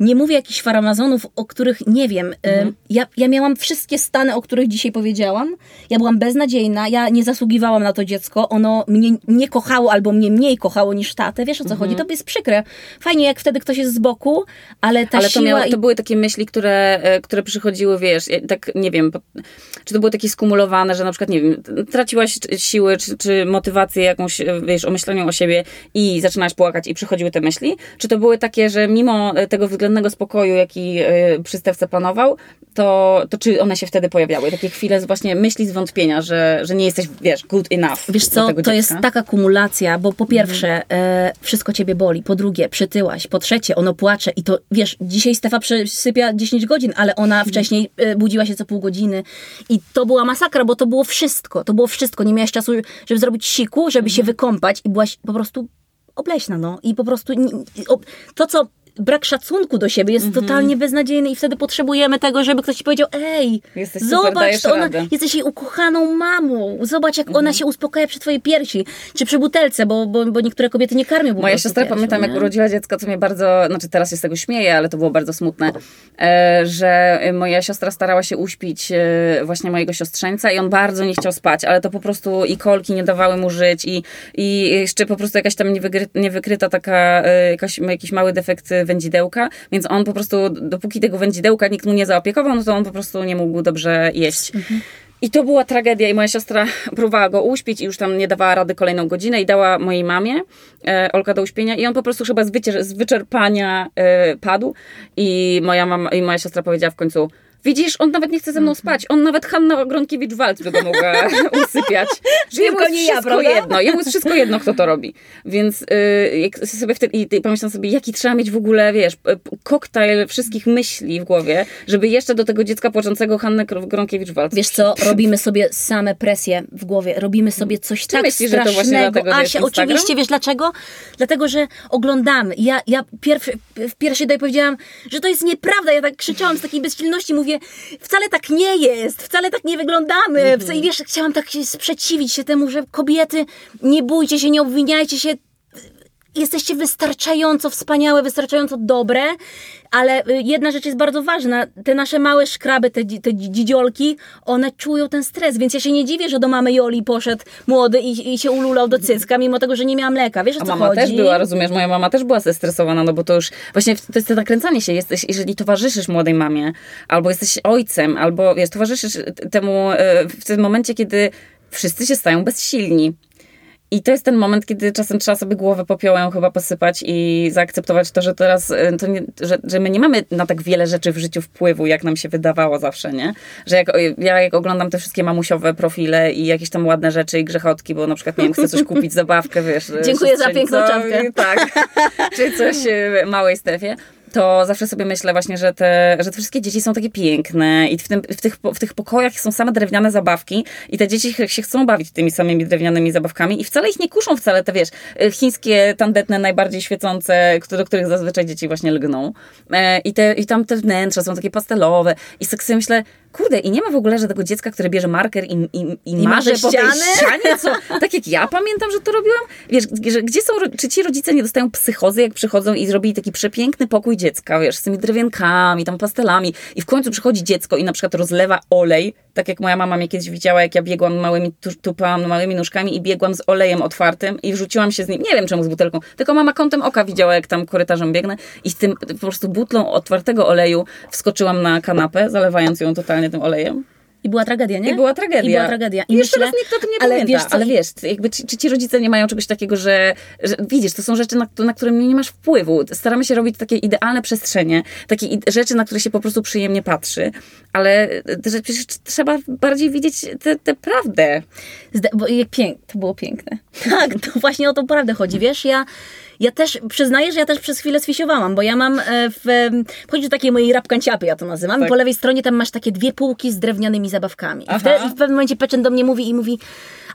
nie mówię jakichś faramazonów, o których nie wiem. Mhm. Ja, ja miałam wszystkie stany, o których dzisiaj powiedziałam. Ja byłam beznadziejna, ja nie zasługiwałam na to dziecko. Ono mnie nie kochało albo mnie mniej kochało niż tatę. Wiesz o co mhm. chodzi? To jest przykre. Fajnie, jak wtedy ktoś jest z boku, ale ta ale to, miało, i... to były takie myśli, które, e, które przychodziły, wiesz, tak nie wiem, czy to były takie skumulowane, że na przykład, nie wiem, traciłaś siły, czy, czy motywację jakąś, e, wiesz, o myśleniu o siebie i zaczynałaś płakać i przychodziły te myśli? Czy to były takie, że mimo tego tego względnego spokoju, jaki y, przy Stewce panował, to, to czy one się wtedy pojawiały? Takie chwile z właśnie myśli zwątpienia, że, że nie jesteś, wiesz, good enough. Wiesz co, to dziecka. jest taka kumulacja, bo po pierwsze mhm. e, wszystko ciebie boli, po drugie przytyłaś, po trzecie ono płacze i to, wiesz, dzisiaj Stefa przysypia 10 godzin, ale ona mhm. wcześniej e, budziła się co pół godziny i to była masakra, bo to było wszystko, to było wszystko. Nie miałaś czasu, żeby zrobić siku, żeby się mhm. wykąpać i byłaś po prostu obleśna, no. I po prostu to, co brak szacunku do siebie jest mm -hmm. totalnie beznadziejny i wtedy potrzebujemy tego, żeby ktoś ci powiedział, ej, Jesteś zobacz, super, ona, jesteś jej ukochaną mamą, zobacz jak mm -hmm. ona się uspokaja przy twojej piersi, czy przy butelce, bo, bo, bo niektóre kobiety nie karmią Moja siostra, piersią, pamiętam, nie? jak urodziła dziecko, co mnie bardzo, znaczy teraz się z tego śmieje, ale to było bardzo smutne, e, że moja siostra starała się uśpić e, właśnie mojego siostrzeńca i on bardzo nie chciał spać, ale to po prostu i kolki nie dawały mu żyć i, i jeszcze po prostu jakaś tam niewykryta taka, e, jakaś, jakiś mały defekt wędzidełka, więc on po prostu, dopóki tego wędzidełka nikt mu nie zaopiekował, no to on po prostu nie mógł dobrze jeść. Mhm. I to była tragedia i moja siostra próbowała go uśpić i już tam nie dawała rady kolejną godzinę i dała mojej mamie e, Olka do uśpienia i on po prostu chyba z, wyczerpania e, padł i moja mama i moja siostra powiedziała w końcu Widzisz, on nawet nie chce ze mną spać. On nawet Hanna Gronkiewicz-Walc by go mogła usypiać. Że jemu jest nie ja, wszystko prawda? jedno. Jemu jest wszystko jedno, kto to robi. Więc y, jak sobie wtedy, i, pomyślam sobie, jaki trzeba mieć w ogóle, wiesz, koktajl wszystkich myśli w głowie, żeby jeszcze do tego dziecka płaczącego Hannę Gr- Gronkiewicz-Walc. Wiesz co, robimy sobie same presje w głowie, robimy sobie coś Ty tak myślisz, to strasznego. że jest Asia, oczywiście, wiesz dlaczego? Dlatego, że oglądamy. Ja, ja pierwszy, w pierwszej daj powiedziałam, że to jest nieprawda. Ja tak krzyczałam z takiej bezsilności, mówię, wcale tak nie jest, wcale tak nie wyglądamy. Mhm. I wiesz, chciałam tak się sprzeciwić się temu, że kobiety, nie bójcie się, nie obwiniajcie się, jesteście wystarczająco wspaniałe, wystarczająco dobre, ale y, jedna rzecz jest bardzo ważna. Te nasze małe szkraby, te, te dzi- dzidziolki, one czują ten stres, więc ja się nie dziwię, że do mamy Joli poszedł młody i, i się ululał do cycka, mimo tego, że nie miała mleka. Wiesz o A co mama chodzi? też była, rozumiesz, moja mama też była zestresowana, no bo to już właśnie to jest to nakręcanie się, jesteś, jeżeli towarzyszysz młodej mamie, albo jesteś ojcem, albo wiesz, towarzyszysz temu e, w tym momencie, kiedy wszyscy się stają bezsilni. I to jest ten moment, kiedy czasem trzeba sobie głowę popiołem chyba posypać i zaakceptować to, że teraz, e, to nie, że, że my nie mamy na tak wiele rzeczy w życiu wpływu, jak nam się wydawało zawsze, nie? Że jak, ja jak oglądam te wszystkie mamusiowe profile i jakieś tam ładne rzeczy i grzechotki, bo na przykład, nie wiem, chcę coś kupić, zabawkę, wiesz. e, Dziękuję za piękną czapkę. Tak. Czy coś e, małej strefie. To zawsze sobie myślę właśnie, że te, że te wszystkie dzieci są takie piękne i w, tym, w, tych, w tych pokojach są same drewniane zabawki i te dzieci się chcą bawić tymi samymi drewnianymi zabawkami i wcale ich nie kuszą wcale te, wiesz, e, chińskie, tandetne, najbardziej świecące, do których zazwyczaj dzieci właśnie lgną. E, I, te, I tam te wnętrza są takie pastelowe i tak sobie myślę, kurde, i nie ma w ogóle żadnego dziecka, które bierze marker i, i, i, I marzy maże po ściany? ścianie, co, tak jak ja pamiętam, że to robiłam. Wiesz, że gdzie są, czy ci rodzice nie dostają psychozy, jak przychodzą i zrobili taki przepiękny pokój dziecka, wiesz, z tymi drewienkami, tam pastelami i w końcu przychodzi dziecko i na przykład rozlewa olej, tak jak moja mama mnie kiedyś widziała, jak ja biegłam małymi, tu- tupałam małymi nóżkami i biegłam z olejem otwartym i wrzuciłam się z nim, nie wiem czemu z butelką, tylko mama kątem oka widziała, jak tam korytarzem biegnę i z tym po prostu butlą otwartego oleju wskoczyłam na kanapę, zalewając ją totalnie tym olejem. I była tragedia, nie? I była tragedia. I była tragedia. I I jeszcze myślę, raz nikt o tym nie ale pamięta. wiesz co, ale wiesz, jakby, czy, czy ci rodzice nie mają czegoś takiego, że, że widzisz, to są rzeczy, na, na które nie masz wpływu. Staramy się robić takie idealne przestrzenie, takie rzeczy, na które się po prostu przyjemnie patrzy, ale że przecież trzeba bardziej widzieć tę prawdę. Zde- bo pięk, to było piękne. Tak, to właśnie o tą prawdę chodzi. Wiesz, ja, ja też przyznaję, że ja też przez chwilę sfisiowałam, bo ja mam e, w, em, wchodzi do takiej mojej rapkanciapy, ja to nazywam, Tak. i po lewej stronie tam masz takie dwie półki z drewnianymi zabawkami. I, Aha. wte, I w pewnym momencie Peczyn do mnie mówi i mówi,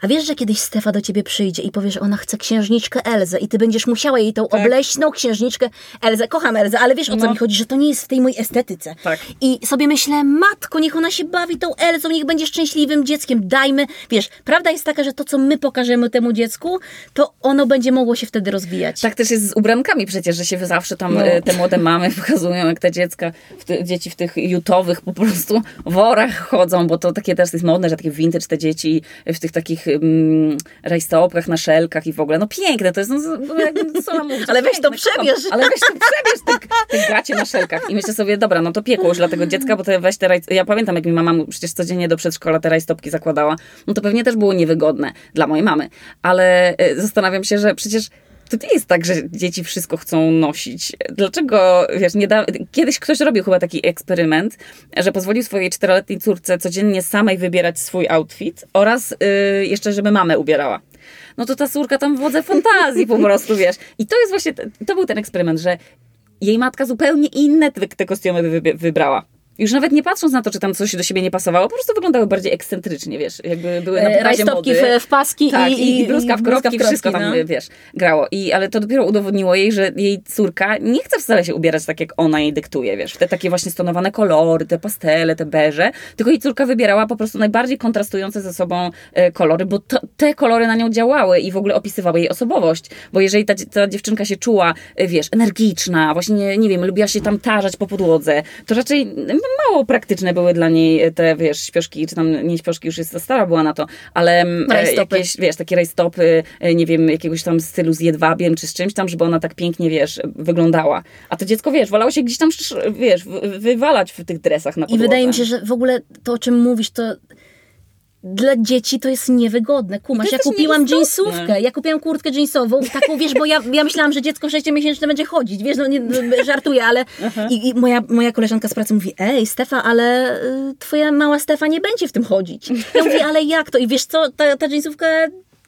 a wiesz, że kiedyś Stefa do ciebie przyjdzie i powie, że ona chce księżniczkę Elzę i ty będziesz musiała jej tą obleśną księżniczkę Elzę. Kocham Elzę, ale wiesz o co Tak. No. mi chodzi, że to nie jest w tej mojej estetyce. Tak. I sobie myślę, matko, niech ona się bawi tą Elzą, niech będzie szczęśliwym dzieckiem, dajmy. Wiesz, prawda jest taka, że to, co my pokażemy temu dziecku, to ono będzie mogło się wtedy rozwijać. Tak też jest z ubrankami przecież, że się zawsze tam No. e, te młode mamy pokazują, jak te dziecka, w ty, dzieci w tych jutowych po prostu worach chodzą, bo to takie teraz jest modne, że takie vintage te dzieci w tych takich um, rajstopkach na szelkach i w ogóle. No piękne to jest, no, no, co mam mówić, Ale weź to przebierz. Ale weź to przebierz, te, te gacie na szelkach. I myślę sobie, dobra, no to piekło już dla tego dziecka, bo to weź te raj... Ja pamiętam, jak mi mama przecież codziennie do przedszkola te rajstopki zakładała, no to pewnie też było niewygodne dla mojej mamy. Ale e, zastanawiam się, że przecież to nie jest tak, że dzieci wszystko chcą nosić. Dlaczego, wiesz, nie da... kiedyś ktoś robił chyba taki eksperyment, że pozwolił swojej czteroletniej córce codziennie samej wybierać swój outfit oraz y, jeszcze, żeby mamę ubierała. No to ta córka tam wodze fantazji po prostu, wiesz. I to jest właśnie, to był ten eksperyment, że jej matka zupełnie inne te, te kostiumy wy, wybrała. Już nawet nie patrząc na to, czy tam coś do siebie nie pasowało, po prostu wyglądały bardziej ekscentrycznie, wiesz, jakby były na E, pokazie Rajstopki mody. w, w paski Tak, i, i, i bluzka w kropki, wszystko tam, no. wiesz, grało. I, ale to dopiero udowodniło jej, że jej córka nie chce wcale się ubierać tak, jak ona jej dyktuje, wiesz, w te takie właśnie stonowane kolory, te pastele, te beże, tylko jej córka wybierała po prostu najbardziej kontrastujące ze sobą e, kolory, bo to, te kolory na nią działały i w ogóle opisywały jej osobowość, bo jeżeli ta, ta dziewczynka się czuła, e, wiesz, energiczna, właśnie, nie, nie wiem, lubiła się tam tarzać po podłodze, to raczej mało praktyczne były dla niej te, wiesz, śpioszki, czy tam nie śpioszki, już jest za stara była na to, ale mm, e, Rajstopy. jakieś, wiesz, takie rajstopy, e, nie wiem, jakiegoś tam stylu z jedwabiem, czy z czymś tam, żeby ona tak pięknie, wiesz, wyglądała. A to dziecko, wiesz, wolało się gdzieś tam, wiesz, wy- wywalać w tych dresach na I podłodze. wydaje mi się, że w ogóle to, o czym mówisz, to dla dzieci to jest niewygodne. Kumasz, ja kupiłam jeansówkę, ja kupiłam kurtkę jeansową, taką, wiesz, bo ja, ja myślałam, że dziecko 6-miesięczne będzie chodzić, wiesz, no nie, no, żartuję, ale i, i moja, moja koleżanka z pracy mówi, ej Stefa, ale y, twoja mała Stefa nie będzie w tym chodzić. Ja mówię, ale jak to? I wiesz co, ta, ta jeansówka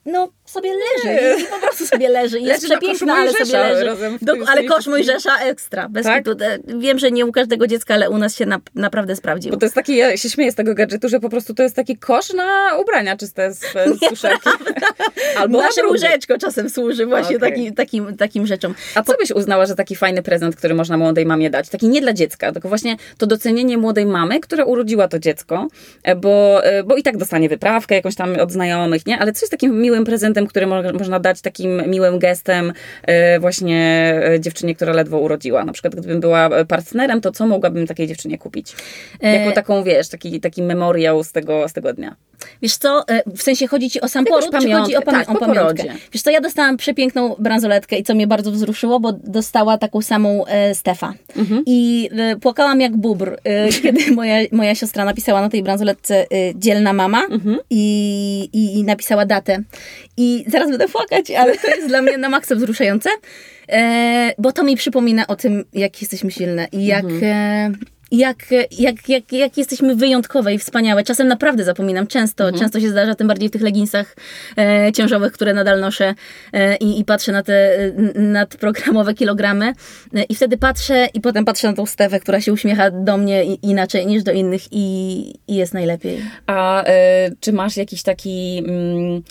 no sobie leży i po prostu sobie leży i jest przepiękna, ale sobie leży. Do, ale kosz wszystkimi. Mojżesza ekstra, bez Tak? E, Wiem, że nie u każdego dziecka, ale u nas się na, naprawdę sprawdził. Bo to jest taki, ja się śmieję z tego gadżetu, że po prostu to jest taki kosz na ubrania czyste z, z suszarki. Albo na Nasze łóżeczko czasem służy właśnie Okej. taki, takim, takim rzeczom. A co byś uznała, że taki fajny prezent, który można młodej mamie dać? Taki nie dla dziecka, tylko właśnie to docenienie młodej mamy, która urodziła to dziecko, e, bo, e, bo i tak dostanie wyprawkę jakąś tam od znajomych, nie? Ale co jest takim miłym prezentem, który mo- można dać takim miłym gestem e, właśnie e, dziewczynie, która ledwo urodziła? Na przykład gdybym była e, partnerem, to co mogłabym takiej dziewczynie kupić? Jako taką, wiesz, taki, taki memoriał z tego, z tego dnia. Wiesz co, w sensie chodzi ci o sam poród, czy chodzi o, pamię- tak, o pamiątkę? Wiesz co, ja dostałam przepiękną bransoletkę i co mnie bardzo wzruszyło, bo dostała taką samą e, Stefa. Mhm. I e, płakałam jak bubr, e, kiedy moja, moja siostra napisała na tej bransoletce dzielna mama Mhm. i, i, i napisała datę. I zaraz będę płakać, ale to jest dla mnie na maksa wzruszające, e, bo to mi przypomina o tym, jak jesteśmy silne i jak... Mhm. E, jak, jak, jak, jak jesteśmy wyjątkowe i wspaniałe. Czasem naprawdę zapominam, często, Mhm. często się zdarza, tym bardziej w tych leginsach e, ciężowych, które nadal noszę e, i, i patrzę na te nadprogramowe kilogramy e, i wtedy patrzę i potem patrzę na tą Stefę, która się uśmiecha do mnie i, inaczej niż do innych i, i jest najlepiej. A e, czy masz jakiś taki, mm,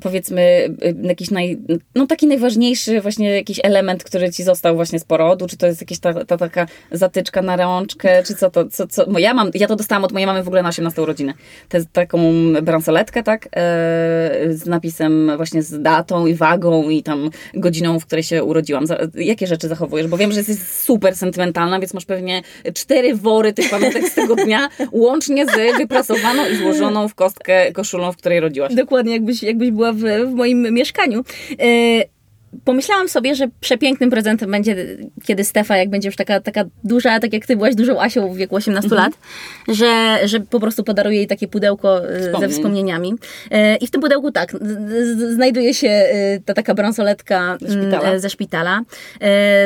powiedzmy, e, jakiś naj, no taki najważniejszy właśnie jakiś element, który ci został właśnie z porodu? Czy to jest jakaś ta, ta taka zatyczka na rączkę? Czy co to? Co, co? Bo ja mam, ja to dostałam od mojej mamy w ogóle na 18 urodzinę. Tę taką bransoletkę, tak? E, z napisem właśnie z datą i wagą i tam godziną, w której się urodziłam. Jakie rzeczy zachowujesz? Bo wiem, że jesteś super sentymentalna, więc masz pewnie cztery wory tych pamiątek z tego dnia, łącznie z wyprasowaną i złożoną w kostkę koszulą, w której rodziłaś. Dokładnie, jakbyś, jakbyś była w, w moim mieszkaniu. Pomyślałam sobie, że przepięknym prezentem będzie, kiedy Stefa, jak będzie już taka, taka duża, tak jak ty byłaś dużą Asią w wieku 18 lat, że, że po prostu podaruję jej takie pudełko e, ze Wspomnień. wspomnieniami. E, I w tym pudełku tak, znajduje się e, ta taka bransoletka Ze szpitala. mm, ze szpitala.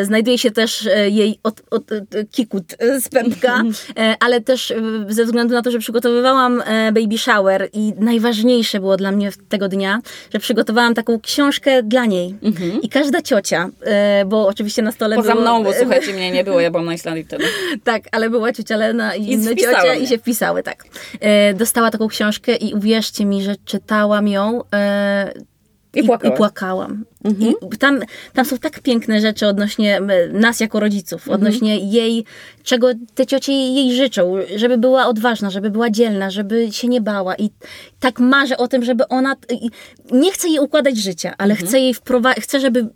Znajduje się też jej od, od, od, kikut z pępka, e, ale też ze względu na to, że przygotowywałam baby shower i najważniejsze było dla mnie tego dnia, że przygotowałam taką książkę dla niej. I każda ciocia, e, bo oczywiście na stole Poza było, mną, bo słuchajcie, mnie nie było, ja byłam na Islandii wtedy. tak, ale była ciocia Lena i, I inne ciocie mnie. i się wpisały, tak. E, dostała taką książkę i uwierzcie mi, że czytałam ją e, I płakałaś. I płakałam. Mhm. I tam, tam są tak piękne rzeczy odnośnie nas jako rodziców, Mhm. odnośnie jej, czego te ciocie jej życzą, żeby była odważna, żeby była dzielna, żeby się nie bała. I tak marzę o tym, żeby ona. Nie chcę jej układać życia, ale Mhm. chcę jej wprowadzić, chcę, żeby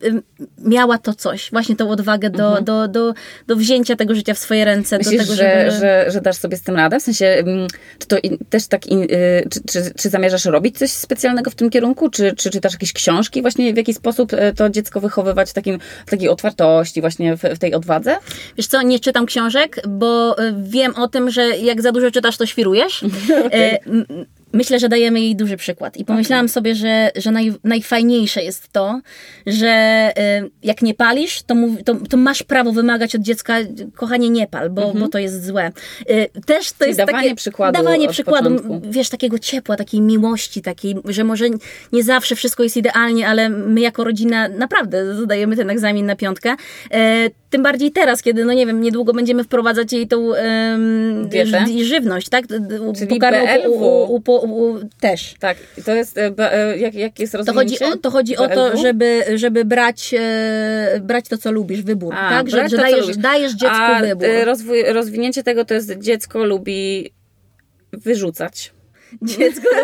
miała to coś, właśnie tą odwagę do, do, do, do wzięcia tego życia w swoje ręce. Mhm. Myślisz, do tego, że, żeby... że, że dasz sobie z tym radę? W sensie, czy to in, też tak, in, y, czy, czy, czy zamierzasz robić coś specjalnego w tym kierunku? Czy, czy czytasz jakieś książki właśnie, w jaki sposób e, to dziecko wychowywać w, takim, w takiej otwartości, właśnie w, w tej odwadze? Wiesz co, nie czytam książek, bo y, wiem o tym, że jak za dużo czytasz, to świrujesz. E, m- Myślę, że dajemy jej duży przykład. I pomyślałam sobie, że, że naj, najfajniejsze jest to, że y, jak nie palisz, to, mów, to, to masz prawo wymagać od dziecka, kochanie, nie pal, bo, bo to jest złe. Y, Też to Czyli jest dawanie takie, przykładu dawanie przykładu, początku. wiesz, takiego ciepła, takiej miłości, takiej, że może nie zawsze wszystko jest idealnie, ale my jako rodzina naprawdę zadajemy ten egzamin na piątkę. E, tym bardziej teraz, kiedy, no nie wiem, niedługo będziemy wprowadzać jej tą ż- żywność, tak? Czyli pokarmą BLW. u, u, u, też. Tak, to jest, e, e, jak, jak jest To rozwinięcie? chodzi, o, to chodzi o to, żeby, żeby brać, e, brać to, co lubisz, wybór, A, tak? Że, że to, dajesz, dajesz dziecku A wybór. rozwój, rozwinięcie tego to jest dziecko lubi wyrzucać. Dziecko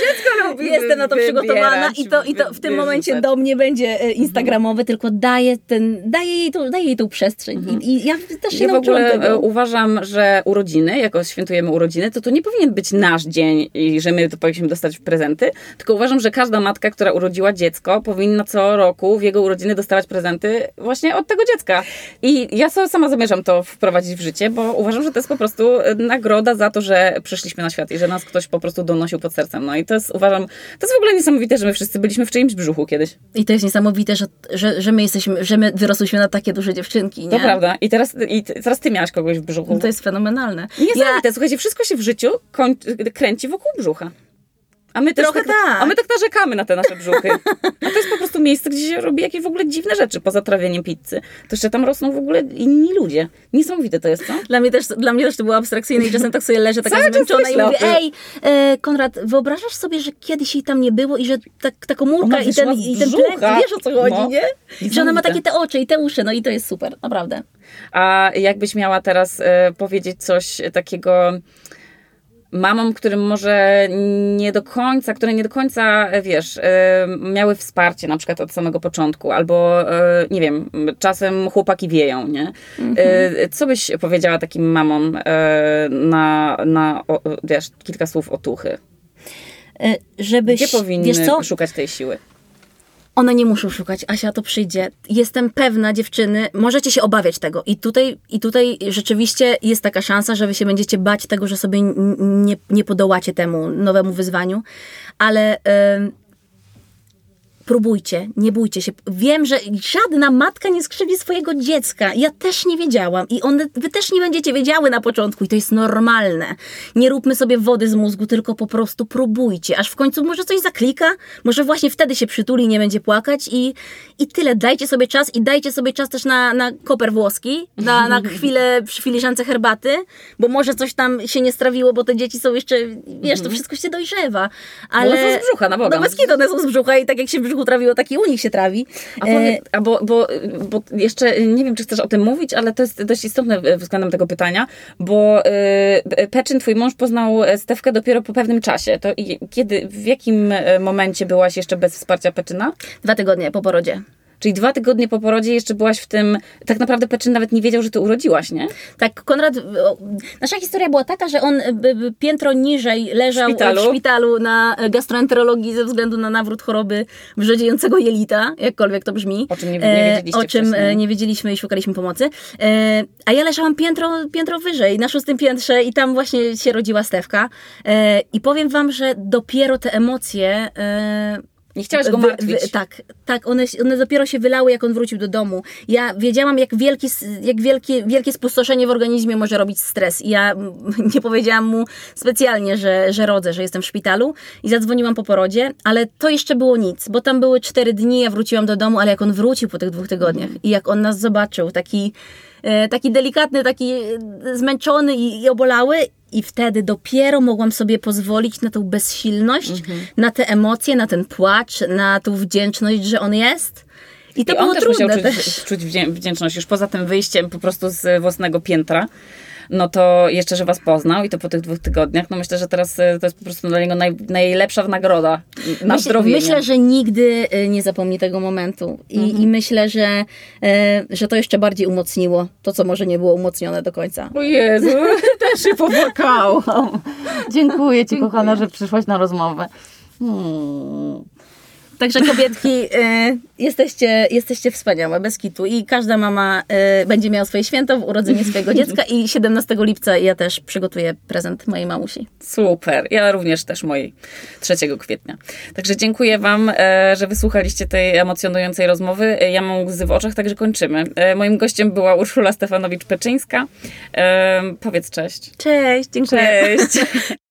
Dziecko lubi Jestem na to przygotowana i to, i to w tym momencie do mnie będzie e, instagramowy, tylko daję, ten, daję, jej, tą, daję jej tą przestrzeń. I, I ja też się Ja w ogóle e, tego. uważam, że urodziny, jako świętujemy urodziny, to to nie powinien być nasz dzień i że my to powinniśmy dostać w prezenty, tylko uważam, że każda matka, która urodziła dziecko, powinna co roku w jego urodziny dostawać prezenty właśnie od tego dziecka. I ja sama zamierzam to wprowadzić w życie, bo uważam, że to jest po prostu e, nagroda za to, że że przyszliśmy na świat i że nas ktoś po prostu donosił pod sercem. No i to jest, uważam, to jest w ogóle niesamowite, że my wszyscy byliśmy w czyimś brzuchu kiedyś. I to jest niesamowite, że, że, że my jesteśmy, że my wyrosłyśmy na takie duże dziewczynki, nie? To prawda. I teraz, i teraz ty miałaś kogoś w brzuchu. No to jest fenomenalne. Niesamowite. Słuchajcie, wszystko się w życiu kręci wokół brzucha. A my Trochę tak. A my tak narzekamy na te nasze brzuchy. A to jest po prostu miejsce, gdzie się robi jakieś w ogóle dziwne rzeczy poza trawieniem pizzy. To jeszcze tam rosną w ogóle inni ludzie. Niesamowite to jest, co? Dla mnie, też, dla mnie też to było abstrakcyjne i czasem tak sobie leżę taka Cały zmęczona i mówię, ej, e, Konrad, wyobrażasz sobie, że kiedyś jej tam nie było i że tak, ta komórka i ten, i ten plen, wiesz o co chodzi, No. nie? Że ona ma takie te oczy i te uszy, no i to jest super, naprawdę. A jakbyś miała teraz e, powiedzieć coś takiego mamom, którym może nie do końca, które nie do końca, e, wiesz, e, miały wsparcie na przykład od samego początku, albo e, nie wiem, czasem chłopaki wieją, nie? E, Co byś powiedziała takim mamom na, na wiesz, kilka słów otuchy? Żebyś, Gdzie powinny szukać tej siły? One nie muszą szukać, Asia to przyjdzie. Jestem pewna, dziewczyny, możecie się obawiać tego. I tutaj, I tutaj rzeczywiście jest taka szansa, że wy się będziecie bać tego, że sobie nie, nie podołacie temu nowemu wyzwaniu, ale em, próbujcie, nie bójcie się. Wiem, że żadna matka nie skrzywi swojego dziecka. Ja też nie wiedziałam i one, wy też nie będziecie wiedziały na początku i to jest normalne. Nie róbmy sobie wody z mózgu, tylko po prostu próbujcie, aż w końcu może coś zaklika, może właśnie wtedy się przytuli i nie będzie płakać i, i tyle. Dajcie sobie czas i dajcie sobie czas też na, na koper włoski, na, na chwilę przy filiżance herbaty, bo może coś tam się nie strawiło, bo te dzieci są jeszcze, wiesz, to wszystko się dojrzewa. Ale... One są z brzucha, na Boga. No bez one są z brzucha i tak jak się w brzuchu trawiło, tak i u nich się trawi. A, E, powie, a bo, bo, bo jeszcze nie wiem, czy chcesz o tym mówić, ale to jest dość istotne względem tego pytania, bo y, Peczyn, twój mąż poznał Stewkę dopiero po pewnym czasie. To kiedy, w jakim e, momencie byłaś jeszcze bez wsparcia Peczyna? Dwa tygodnie po porodzie. Czyli dwa tygodnie po porodzie jeszcze byłaś w tym, tak naprawdę Peczyn nawet nie wiedział, że ty urodziłaś, nie? Tak, Konrad, nasza historia była taka, że on piętro niżej leżał W szpitalu. w szpitalu na gastroenterologii ze względu na nawrót choroby wrzodziejącego jelita, jakkolwiek to brzmi. O czym nie- nie wiedzieliście O czym wcześniej. e, nie wiedzieliśmy i szukaliśmy pomocy. E, A ja leżałam piętro, piętro wyżej, na szóstym piętrze i tam właśnie się rodziła Stewka. E, I powiem wam, że dopiero te emocje... Nie chciałaś go martwić. wy- tak, tak, one, one dopiero się wylały, jak on wrócił do domu. Ja wiedziałam, jak, wielki, jak wielkie, wielkie spustoszenie w organizmie może robić stres. I ja nie powiedziałam mu specjalnie, że, że rodzę, że jestem w szpitalu i zadzwoniłam po porodzie, ale to jeszcze było nic, bo tam były cztery dni, ja wróciłam do domu, ale jak on wrócił po tych dwóch tygodniach i jak on nas zobaczył, taki, taki delikatny, taki e, zmęczony i, obolały, i wtedy dopiero mogłam sobie pozwolić na tą bezsilność, Mhm. na te emocje, na ten płacz, na tą wdzięczność, że on jest. I to I było on też trudne musiał czuć, też. czuć wdzię- wdzięczność już poza tym wyjściem po prostu z własnego piętra. No to jeszcze, że was poznał i to po tych dwóch tygodniach, no myślę, że teraz e, to jest po prostu dla niego naj, najlepsza nagroda na Myśl, zdrowie. myślę, że nigdy y, nie zapomni tego momentu. I, Mhm. i myślę, że, e, że to jeszcze bardziej umocniło to, co może nie było umocnione do końca. O Jezu, też się popłakałam. Dziękuję Ci, kochana, że przyszłaś na rozmowę. Hmm. Także kobietki, e, jesteście, jesteście wspaniałe, bez kitu. I każda mama e, będzie miała swoje święto w urodzeniu swojego dziecka i 17 lipca ja też przygotuję prezent mojej mamusi. Super. Ja również też mojej 3 kwietnia. Także dziękuję Wam, e, że wysłuchaliście tej emocjonującej rozmowy. E, Ja mam łzy w oczach, także kończymy. E, Moim gościem była Urszula Stefanowicz-Peczyńska. E, Powiedz cześć. Cześć, dziękuję. Cześć.